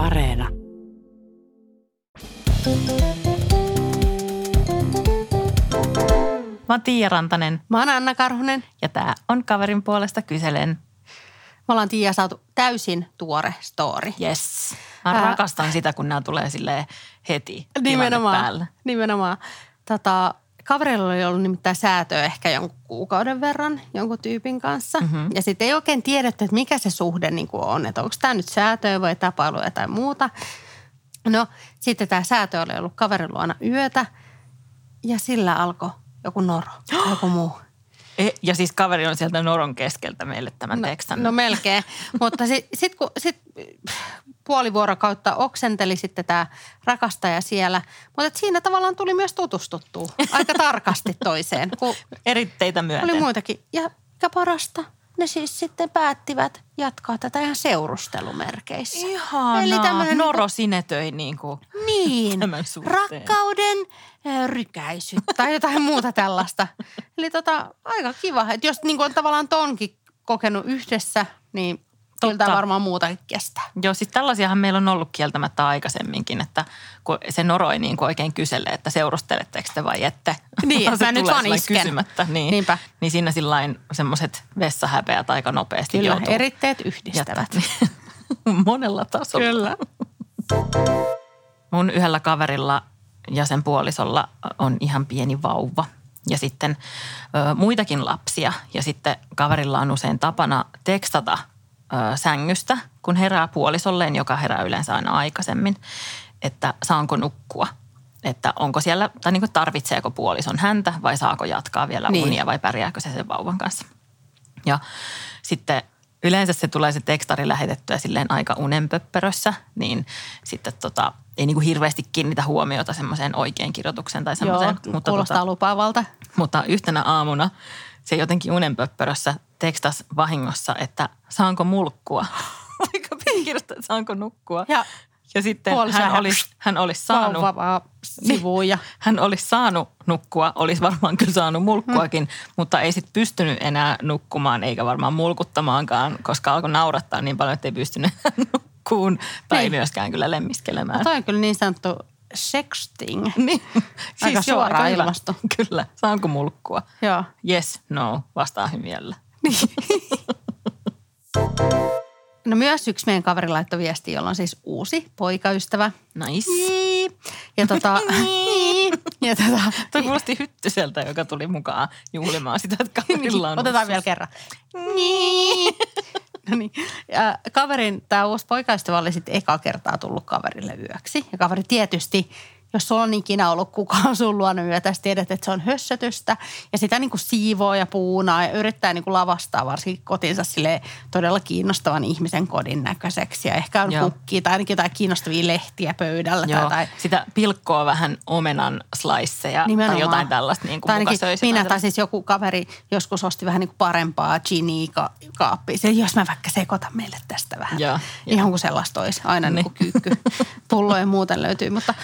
Areena. Mä oon Tiia Rantanen Mä oon Anna Karhunen. ja tää on kaverin puolesta kyselen. Me ollaan Tiia saatu täysin tuore story. Yes. Mä Ää. rakastan sitä, kun nämä tulee sille heti Nimenomaan. päällä. Nimenomaan. Tota, kaverilla oli ollut nimittäin säätöä ehkä jonkun kuukauden verran jonkun tyypin kanssa. Mhm. Mm-hmm. Ja sitten ei oikein tiedetty, että mikä se suhde niin kuin on. Että onko tämä nyt säätöä vai tapailua tai muuta. No sitten tämä säätö oli ollut kaverin luona yötä ja sillä alkoi joku noro joku muu. E, ja siis kaveri on sieltä noron keskeltä meille tämän tekstan. No melkein. Mutta sitten sit, kun sit puoli vuorokautta oksenteli sitten tämä rakastaja siellä. Mutta siinä tavallaan tuli myös tutustuttua aika tarkasti toiseen, kun Eritteitä myöten. oli muitakin. Ja mikä parasta, ne siis sitten päättivät jatkaa tätä ihan seurustelumerkeissä. Ihanaa. Eli tämmönen Noro sinetöi niin kuin. Niin, Tämän suhteen. rakkauden rykäisyt tai jotain muuta tällaista. Eli tota, aika kiva, että jos niin on tavallaan tonkin kokenut yhdessä, niin kyllä tämä varmaan muutakin kestää. Joo, siis tällaisiahan meillä on ollut kieltämättä aikaisemminkin, että kun se noroi niin kuin oikein kyselee, että seurusteletteko te vai ette. Niin, Se mä nyt vaan isken. Kysymättä, niin, Niinpä. niin siinä sillain semmoiset vessahäpeät aika nopeasti Kyllä, joutuu eritteet yhdistävät. Monella tasolla. Kyllä. Mun yhdellä kaverilla ja sen puolisolla on ihan pieni vauva ja sitten ö, muitakin lapsia. Ja sitten kaverilla on usein tapana tekstata ö, sängystä, kun herää puolisolleen, joka herää yleensä aina aikaisemmin, että saanko nukkua. Että onko siellä, tai niin kuin tarvitseeko puolison häntä vai saako jatkaa vielä Niin. unia vai pärjääkö se sen vauvan kanssa. Ja sitten yleensä se tulee se tekstari lähetettyä silleen aika unenpöppörössä, niin sitten tota, ei niin kuin hirveästi kiinnitä huomiota semmoiseen oikein kirjoitukseen tai Joo, semmoiseen. mutta kuulostaa tota, lupaavalta. mutta yhtenä aamuna se jotenkin unenpöppörössä tekstas vahingossa, että saanko mulkkua. Vaikka piti kirjoittaa, että saanko nukkua. Ja ja sitten hän olisi, hän olisi saanut, vauva vaan sivuun ja hän olisi saanut nukkua, olisi varmaan kyllä saanut mulkkuakin, mutta ei sitten pystynyt enää nukkumaan eikä varmaan mulkuttamaankaan, koska alkoi naurattaa niin paljon, että ei pystynyt nukkuun tai Niin. myöskään kyllä lemmiskelemään. no toi on kyllä niin sanottu sexting. Niin. Aika joo, suoraan hyvä. ilmastu. Kyllä. Saanko mulkkua? Joo. Yes, no, vastaa hymiöllä. No myös yksi meidän kaveri laittoi viesti, jolla on siis uusi poikaystävä. Nice. Niin. Ja tota, ja tota, Toi kuulosti hyttyseltä, joka tuli mukaan juhlimaan sitä, että kaverilla on Otetaan vielä kerran. Niin. No niin. Ja kaverin, tämä uusi poikaystävä oli sitten eka kertaa tullut kaverille yöksi. Ja kaveri tietysti, jos sulla on ikinä ollut kukaan sun luona yötä, sä tiedät, että se on hössötystä. Ja sitä niin kuin siivoo ja puunaa ja yrittää niin kuin lavastaa varsinkin kotinsa sille todella kiinnostavan ihmisen kodin näköiseksi. Ja ehkä on kukkia tai ainakin jotain kiinnostavia lehtiä pöydällä. Joo, tai, tai sitä pilkkoa vähän omenan sliceja Nimenomaan. tai jotain tällaista niin kuin tai minä tai siis joku kaveri joskus osti vähän niin kuin parempaa ginia ka- kaappia. Se, jos mä vaikka sekoitan meille tästä vähän. Joo, Ihan kuin sellaista olisi. Aina niin. Niin. kuin kyykky. Pulloja muuten löytyy, mutta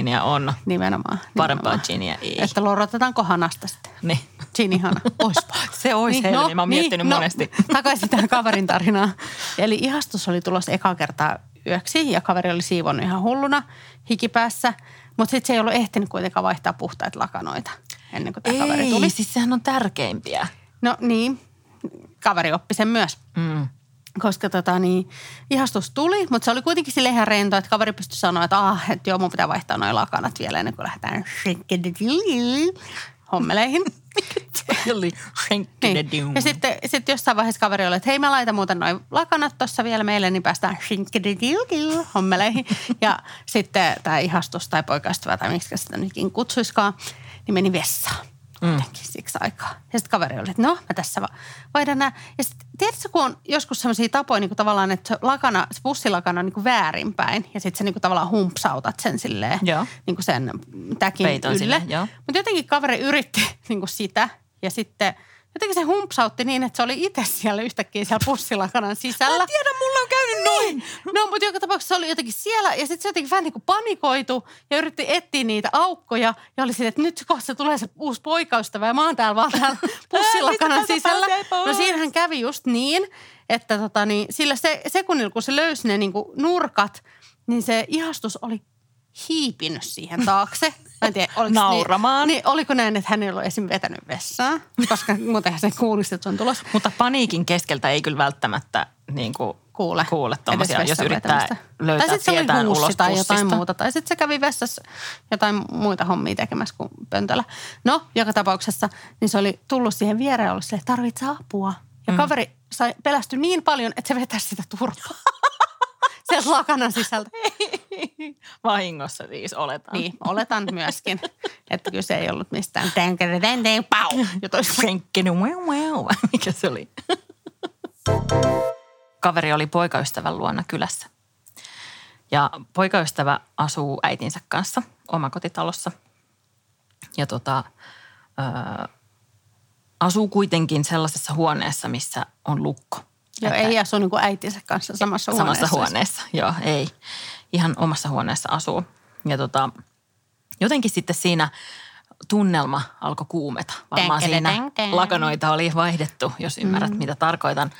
Silakkaviiniä on, nimenomaan. parempaa ginia ei. Että lorotetaanko hanasta sitten. Niin. Ginihana, oispa. Se olisi niin, helmi, mä oon miettinyt monesti. Takaisin tähän kaverin tarinaan. Eli ihastus oli tulossa eka kertaa yöksi ja kaveri oli siivonnut ihan hulluna hikipäässä. Mutta sitten se ei ollut ehtinyt kuitenkaan vaihtaa puhtaita lakanoita ennen kuin tämä kaveri tuli. Siis sehän on tärkeimpiä. No niin, kaveri oppi sen myös. Mm. Koska tota niin, ihastus tuli, mutta se oli kuitenkin sille ihan rento, että kaveri pystyi sanoa, että ah, että joo, mun pitää vaihtaa noin lakanat vielä ennen kuin lähdetään hommeleihin. Niin. Ja sitten sit jossain vaiheessa kaveri oli, että hei mä laitan muuten noin lakanat tuossa vielä meille, niin päästään hommeleihin. Ja sitten tämä ihastus tai poikaystävä tai miksi sitä nytkin kutsuiskaan, niin meni vessaan. Kuitenkin siksi aikaa. Ja sitten kaveri oli, että no mä tässä va- vaihdan nämä. Ja sitten tiedätkö, kun on joskus sellaisia tapoja niin kuin tavallaan, että se, lakana, se pussilakana on niin kuin väärinpäin. Ja sitten sä niin kuin tavallaan humpsautat sen silleen, Joo. niin kuin sen täkin Peiton ylle. Mutta jotenkin kaveri yritti niin kuin sitä ja sitten jotenkin se humpsautti niin, että se oli itse siellä yhtäkkiä siellä pussilakanan sisällä. Mä tiedän, mulla on käynyt noin. No, mutta joka tapauksessa se oli jotenkin siellä ja sitten se jotenkin vähän niin kuin panikoitu ja yritti etsiä niitä aukkoja ja oli silleen, että nyt kohta tulee se uusi poikaystävä ja mä oon täällä vaan täällä pussilakanan sisällä. No siinähän kävi just niin, että tota niin, sillä se, sekunnilla kun se löysi ne niin kuin nurkat, niin se ihastus oli hiipinyt siihen taakse. Mä en tiedä, oliko Nauramaan. Niin, niin, oliko näin, että hän ei ollut esim. vetänyt vessaa, koska muutenhan se kuulisi, että se on tulossa. Mutta paniikin keskeltä ei kyllä välttämättä niin kuin Kuule. kuule tommosia, jos yrittää vetämistä. löytää tai sitten se oli ulos tai jotain pussista. muuta. Tai sitten se kävi vessassa jotain muita hommia tekemässä kuin pöntöllä. No, joka tapauksessa, niin se oli tullut siihen viereen ja ollut silleen, tarvitsee apua. Ja mm. kaveri sai pelästy niin paljon, että se vetäisi sitä turpaa. Sieltä lakanan sisältä. Vahingossa siis oletaan. Niin, oletan myöskin, että kyse ei ollut mistään pau. Mikä se oli? Kaveri oli poikaystävän luona kylässä. Ja poikaystävä asuu äitinsä kanssa omakotitalossa. Ja tota, ö, asuu kuitenkin sellaisessa huoneessa, missä on lukko. Joo, Että- ei asu niin kuin äitinsä kanssa samassa, samassa huoneessa. huoneessa. Joo, ei. Ihan omassa huoneessa asuu. Ja tota, jotenkin sitten siinä tunnelma alkoi kuumeta. Varmaan Tänkele, siinä tänkele. lakanoita oli vaihdettu, jos ymmärrät, mm. mitä tarkoitan.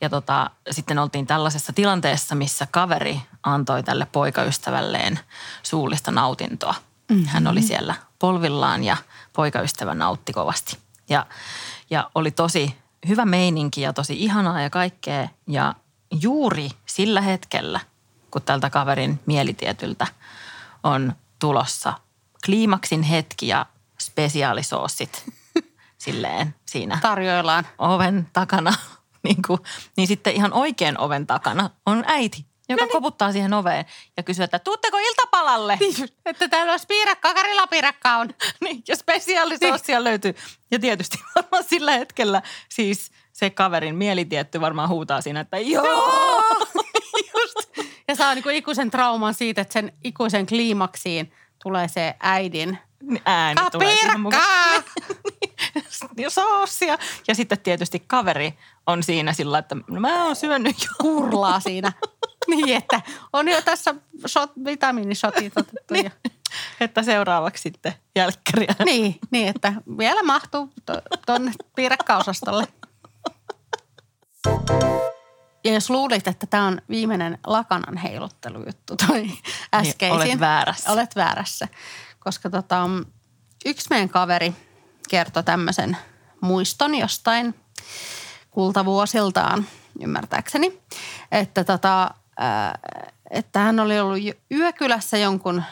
Ja tota, sitten oltiin tällaisessa tilanteessa, missä kaveri antoi tälle poikaystävälleen suullista nautintoa. Mm-hmm. Hän oli siellä polvillaan ja poikaystävä nautti kovasti. Ja, ja oli tosi hyvä meininki ja tosi ihanaa ja kaikkea. Ja juuri sillä hetkellä, kun tältä kaverin mielitietyltä on tulossa kliimaksin hetki ja spesiaalisoosit silleen siinä Tarjoillaan. oven takana, niin, kuin, niin sitten ihan oikein oven takana on äiti, joka no koputtaa siihen oveen ja kysyy, että tuutteko iltapalalle? Että täällä olisi piirakkaa, Karilla piirakka on. niin, ja spesiaalisoosia löytyy. Ja tietysti varmaan sillä hetkellä siis se kaverin mielitietty varmaan huutaa siinä, että joo. Just. Ja saa niinku ikuisen trauman siitä, että sen ikuisen kliimaksiin tulee se äidin Niin Ääni piirakkaa. Ja soosia. Ja sitten tietysti kaveri on siinä sillä, että no mä oon syönyt jo. Kurlaa siinä. Niin, että on jo tässä shot, vitamiinishotit otettu. Ja, Että seuraavaksi sitten jälkkäriä. niin, niin, että vielä mahtuu to- tuonne piirakkaosastolle. Ja jos luulit, että tämä on viimeinen lakanan heiluttelujuttu toi äskeisin. Niin, olet väärässä. Olet väärässä. Koska tota, yksi meidän kaveri kertoi tämmöisen muiston jostain kultavuosiltaan, ymmärtääkseni. Että, tota, että hän oli ollut yökylässä jonkun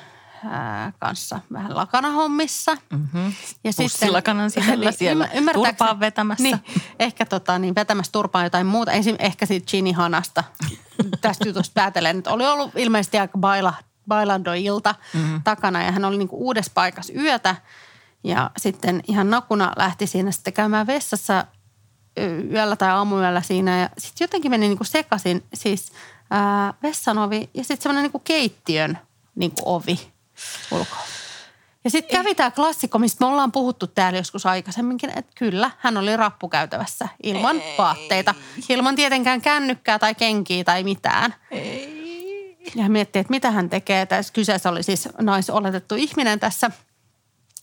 kanssa vähän lakanahommissa. Mm-hmm. Ja Pussilakanan sisällä siellä ymmär- ymmärtääkseni- turpaan vetämässä. Niin, ehkä tota, niin vetämässä turpaan jotain muuta. Esim, ehkä siitä Ginny-hanasta tästä jutusta päätellen. Että oli ollut ilmeisesti aika baila, bailando-ilta mm-hmm. takana ja hän oli niinku uudessa paikassa yötä. Ja sitten ihan nakuna lähti siinä sitten käymään vessassa yöllä tai aamuyöllä siinä. Ja sitten jotenkin meni niinku sekaisin siis ää, vessan ovi ja sitten semmoinen niinku keittiön niinku ovi ulkoa. Ja sitten kävi tämä klassikko, mistä me ollaan puhuttu täällä joskus aikaisemminkin, että kyllä, hän oli rappukäytävässä ilman Ei. vaatteita, ilman tietenkään kännykkää tai kenkiä tai mitään. Ei. Ja hän miettii, että mitä hän tekee. Tässä kyseessä oli siis naisoletettu ihminen tässä,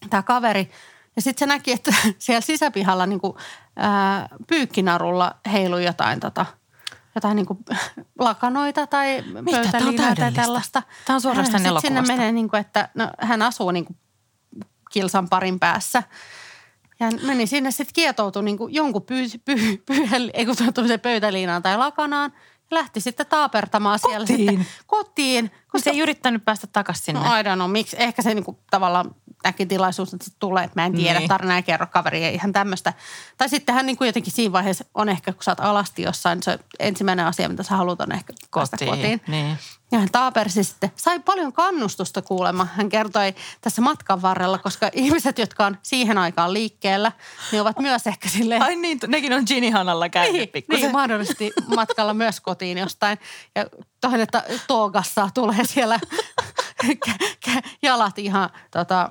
tämä kaveri. Ja sitten se näki, että siellä sisäpihalla niin kuin, ää, pyykkinarulla heilui jotain, tota, jotain niin kuin lakanoita tai pöytäliinaa tai tällaista. Tää on suorastaan Hän- elokuvasta. Sinne menee niin kuin, että no, hän asuu niin kuin kilsan parin päässä. Ja hän meni sinne sitten kietoutui niin kuin jonkun pyy, pyy, pyy, ei kun tuollaiseen pöytäliinaan tai lakanaan. Ja lähti sitten taapertamaan siellä Kotiin? sitten kotiin. Kun se ei yrittänyt päästä takaisin sinne. No I don't know, miksi. Ehkä se niinku tavallaan näki tilaisuus, että tulee, että mä en tiedä, Niin. niin. tarina ei kerro kaveri, ei ihan tämmöistä. Tai sitten hän niinku jotenkin siinä vaiheessa on ehkä, kun sä oot alasti jossain, se ensimmäinen asia, mitä sä haluat on ehkä päästä Kotiin, kotiin. niin. Ja hän taapersi sitten, sai paljon kannustusta kuulemma, hän kertoi tässä matkan varrella, koska ihmiset, jotka on siihen aikaan liikkeellä, niin ovat myös ehkä silleen, Ai niin, nekin on Ginny-hanalla käynyt niin, pikkusen. niin, mahdollisesti matkalla myös kotiin jostain. Ja toinen, että toogassa tulee siellä jalat ihan tota,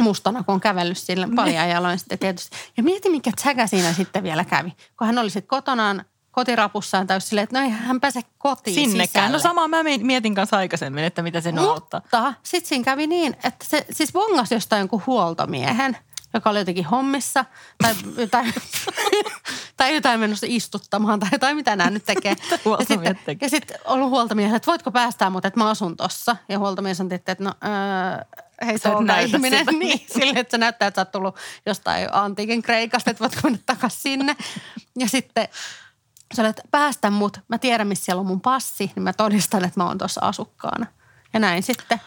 mustana, kun on kävellyt sillä paljon jaloin sitten tietysti. Ja mieti, mikä tsäkä siinä sitten vielä kävi. Kun hän oli sitten kotonaan kotirapussaan täys silleen, että no ei hän pääse kotiin Sinnekään. sisälle. No samaa mä mietin kanssa aikaisemmin, että mitä se nyt auttaa. Mutta sitten siinä kävi niin, että se siis bongas jostain jonkun huoltomiehen. joka oli jotenkin hommissa tai jotain, tai jotain menossa istuttamaan tai jotain, mitä nämä nyt tekee. ja sitten, ja sitten ollut huoltomiehellä, että voitko päästää mut, että mä asun tossa. Ja huoltomies on että no öö, hei se on ihminen. Sitä. Niin, sille, että se näyttää, että sä oot tullut jostain antiikin Kreikasta, että voitko mennä takaisin sinne. Ja sitten sä olet, päästä mut, mä tiedän missä siellä on mun passi, niin mä todistan, että mä oon tuossa asukkaana. Ja näin sitten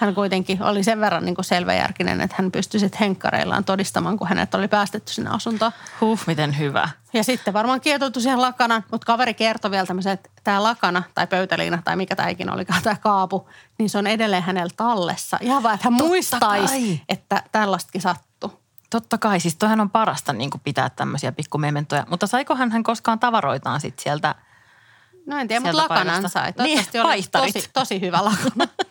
hän kuitenkin oli sen verran niin selväjärkinen, että hän pystyi sitten henkkareillaan todistamaan, kun hänet oli päästetty sinne asuntoon. Huh, miten hyvä. Ja sitten varmaan kietoutui siihen lakana, mutta kaveri kertoi vielä tämmöisen, että tämä lakana tai pöytäliina tai mikä tämä ikinä olikaan, tämä kaapu, niin se on edelleen hänellä tallessa. Ihan vaan, että hän Totta muistaisi, kai. että tällaistakin sattuu. Totta kai, siis toihan on parasta niin kuin pitää tämmöisiä pikkumementoja. Mutta saikohan hän koskaan tavaroitaan sitten sieltä No en tiedä, mutta lakanan sai. Toivottavasti niin, oli tosi, tosi hyvä lakana.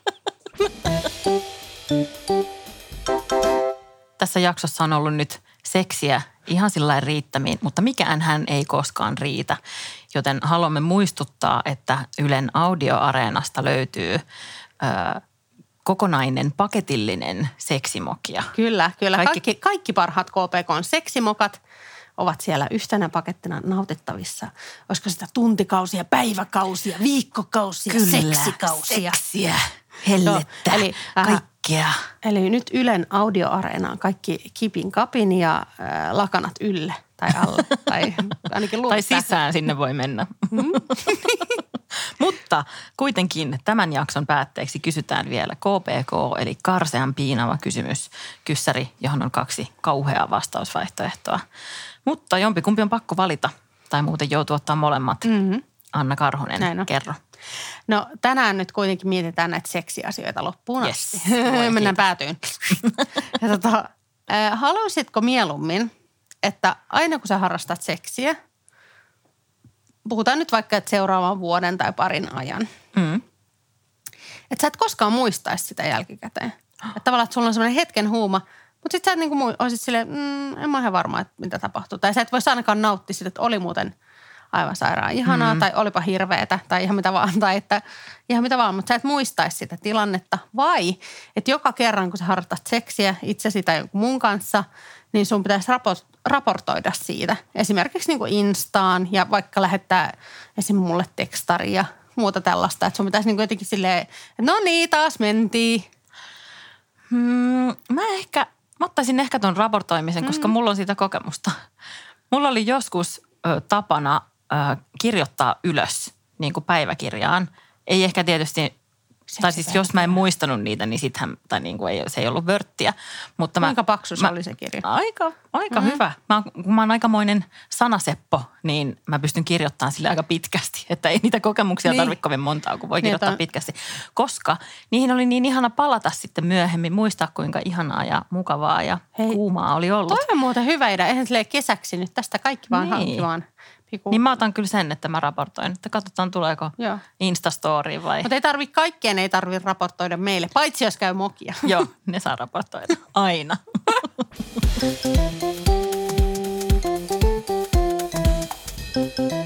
Tässä jaksossa on ollut nyt seksiä ihan sillä riittämiin, mutta mikään hän ei koskaan riitä. Joten haluamme muistuttaa, että Ylen audioareenasta löytyy ö, kokonainen paketillinen seksimokia. Kyllä, kyllä. Kaikki, kaikki, kaikki parhaat KPK on seksimokat ovat siellä yhtenä pakettina nautittavissa. Olisiko sitä tuntikausia, päiväkausia, viikkokausia, Kyllä, seksikausia. seksiä hellettä, eli, äh, kaikkea. Eli nyt Ylen audioareenaan kaikki kipin kapin ja äh, lakanat ylle tai alle. tai ainakin Tai sisään sinne voi mennä. Mm. Mutta kuitenkin tämän jakson päätteeksi kysytään vielä KPK, eli karsean piinava kysymys, kyssäri, johon on kaksi kauheaa vastausvaihtoehtoa. Mutta jompikumpi on pakko valita, tai muuten joutuu ottaa molemmat. Mm-hmm. Anna Karhunen, Näin on. kerro. No tänään nyt kuitenkin mietitään näitä seksiasioita loppuun yes. asti. Mennään päätyyn. ja tota, haluaisitko mieluummin, että aina kun sä harrastat seksiä, puhutaan nyt vaikka, että seuraavan vuoden tai parin ajan, mm. että sä et koskaan muistaisi sitä jälkikäteen. Että tavallaan, että sulla on semmoinen hetken huuma, mutta sitten sä et niin kuin, olisit silleen, mm, en mä ihan varma, että mitä tapahtuu. Tai sä et voisi ainakaan nauttia sitä, että oli muuten – aivan sairaan ihanaa mm. tai olipa hirveetä tai ihan mitä vaan. Tai että ihan mitä vaan, mutta sä et muistaisi sitä tilannetta. Vai, että joka kerran kun sä harrastat seksiä itsesi tai jonkun muun kanssa, niin sun pitäisi raportoida siitä. Esimerkiksi niin kuin Instaan ja vaikka lähettää esim. mulle tekstaria ja muuta tällaista. Että sun pitäisi niin kuin jotenkin silleen, että no niin, taas mentiin. Hmm, mä ehkä, mä ottaisin ehkä ton raportoimisen, koska mm. mulla on siitä kokemusta. Mulla oli joskus ö, tapana äh, kirjoittaa ylös niin kuin päiväkirjaan. Ei ehkä tietysti, se tai siis jos mä en muistanut niitä, niin sittenhän, tai niin kuin ei, se ei ollut vörttiä. Mutta Kuinka mä, paksu se mä, oli se kirja? Aika, aika mm-hmm. hyvä. Mä, kun mä oon aikamoinen sanaseppo, niin mä pystyn kirjoittamaan sille aika pitkästi. Että ei niitä kokemuksia niin. tarvitse kovin montaa, kun voi kirjoittaa niin, pitkästi. Koska niihin oli niin ihana palata sitten myöhemmin, muistaa kuinka ihanaa ja mukavaa ja Hei, kuumaa oli ollut. Toi on muuten hyvä idea. Eihän kesäksi nyt tästä kaikki vaan niin. hankki Piku. Niin mä otan kyllä sen, että mä raportoin, että katsotaan tuleeko Joo. Instastoriin vai. Mutta ei tarvi kaikkeen, ei tarvi raportoida meille, paitsi jos käy mokia. Joo, ne saa raportoida aina.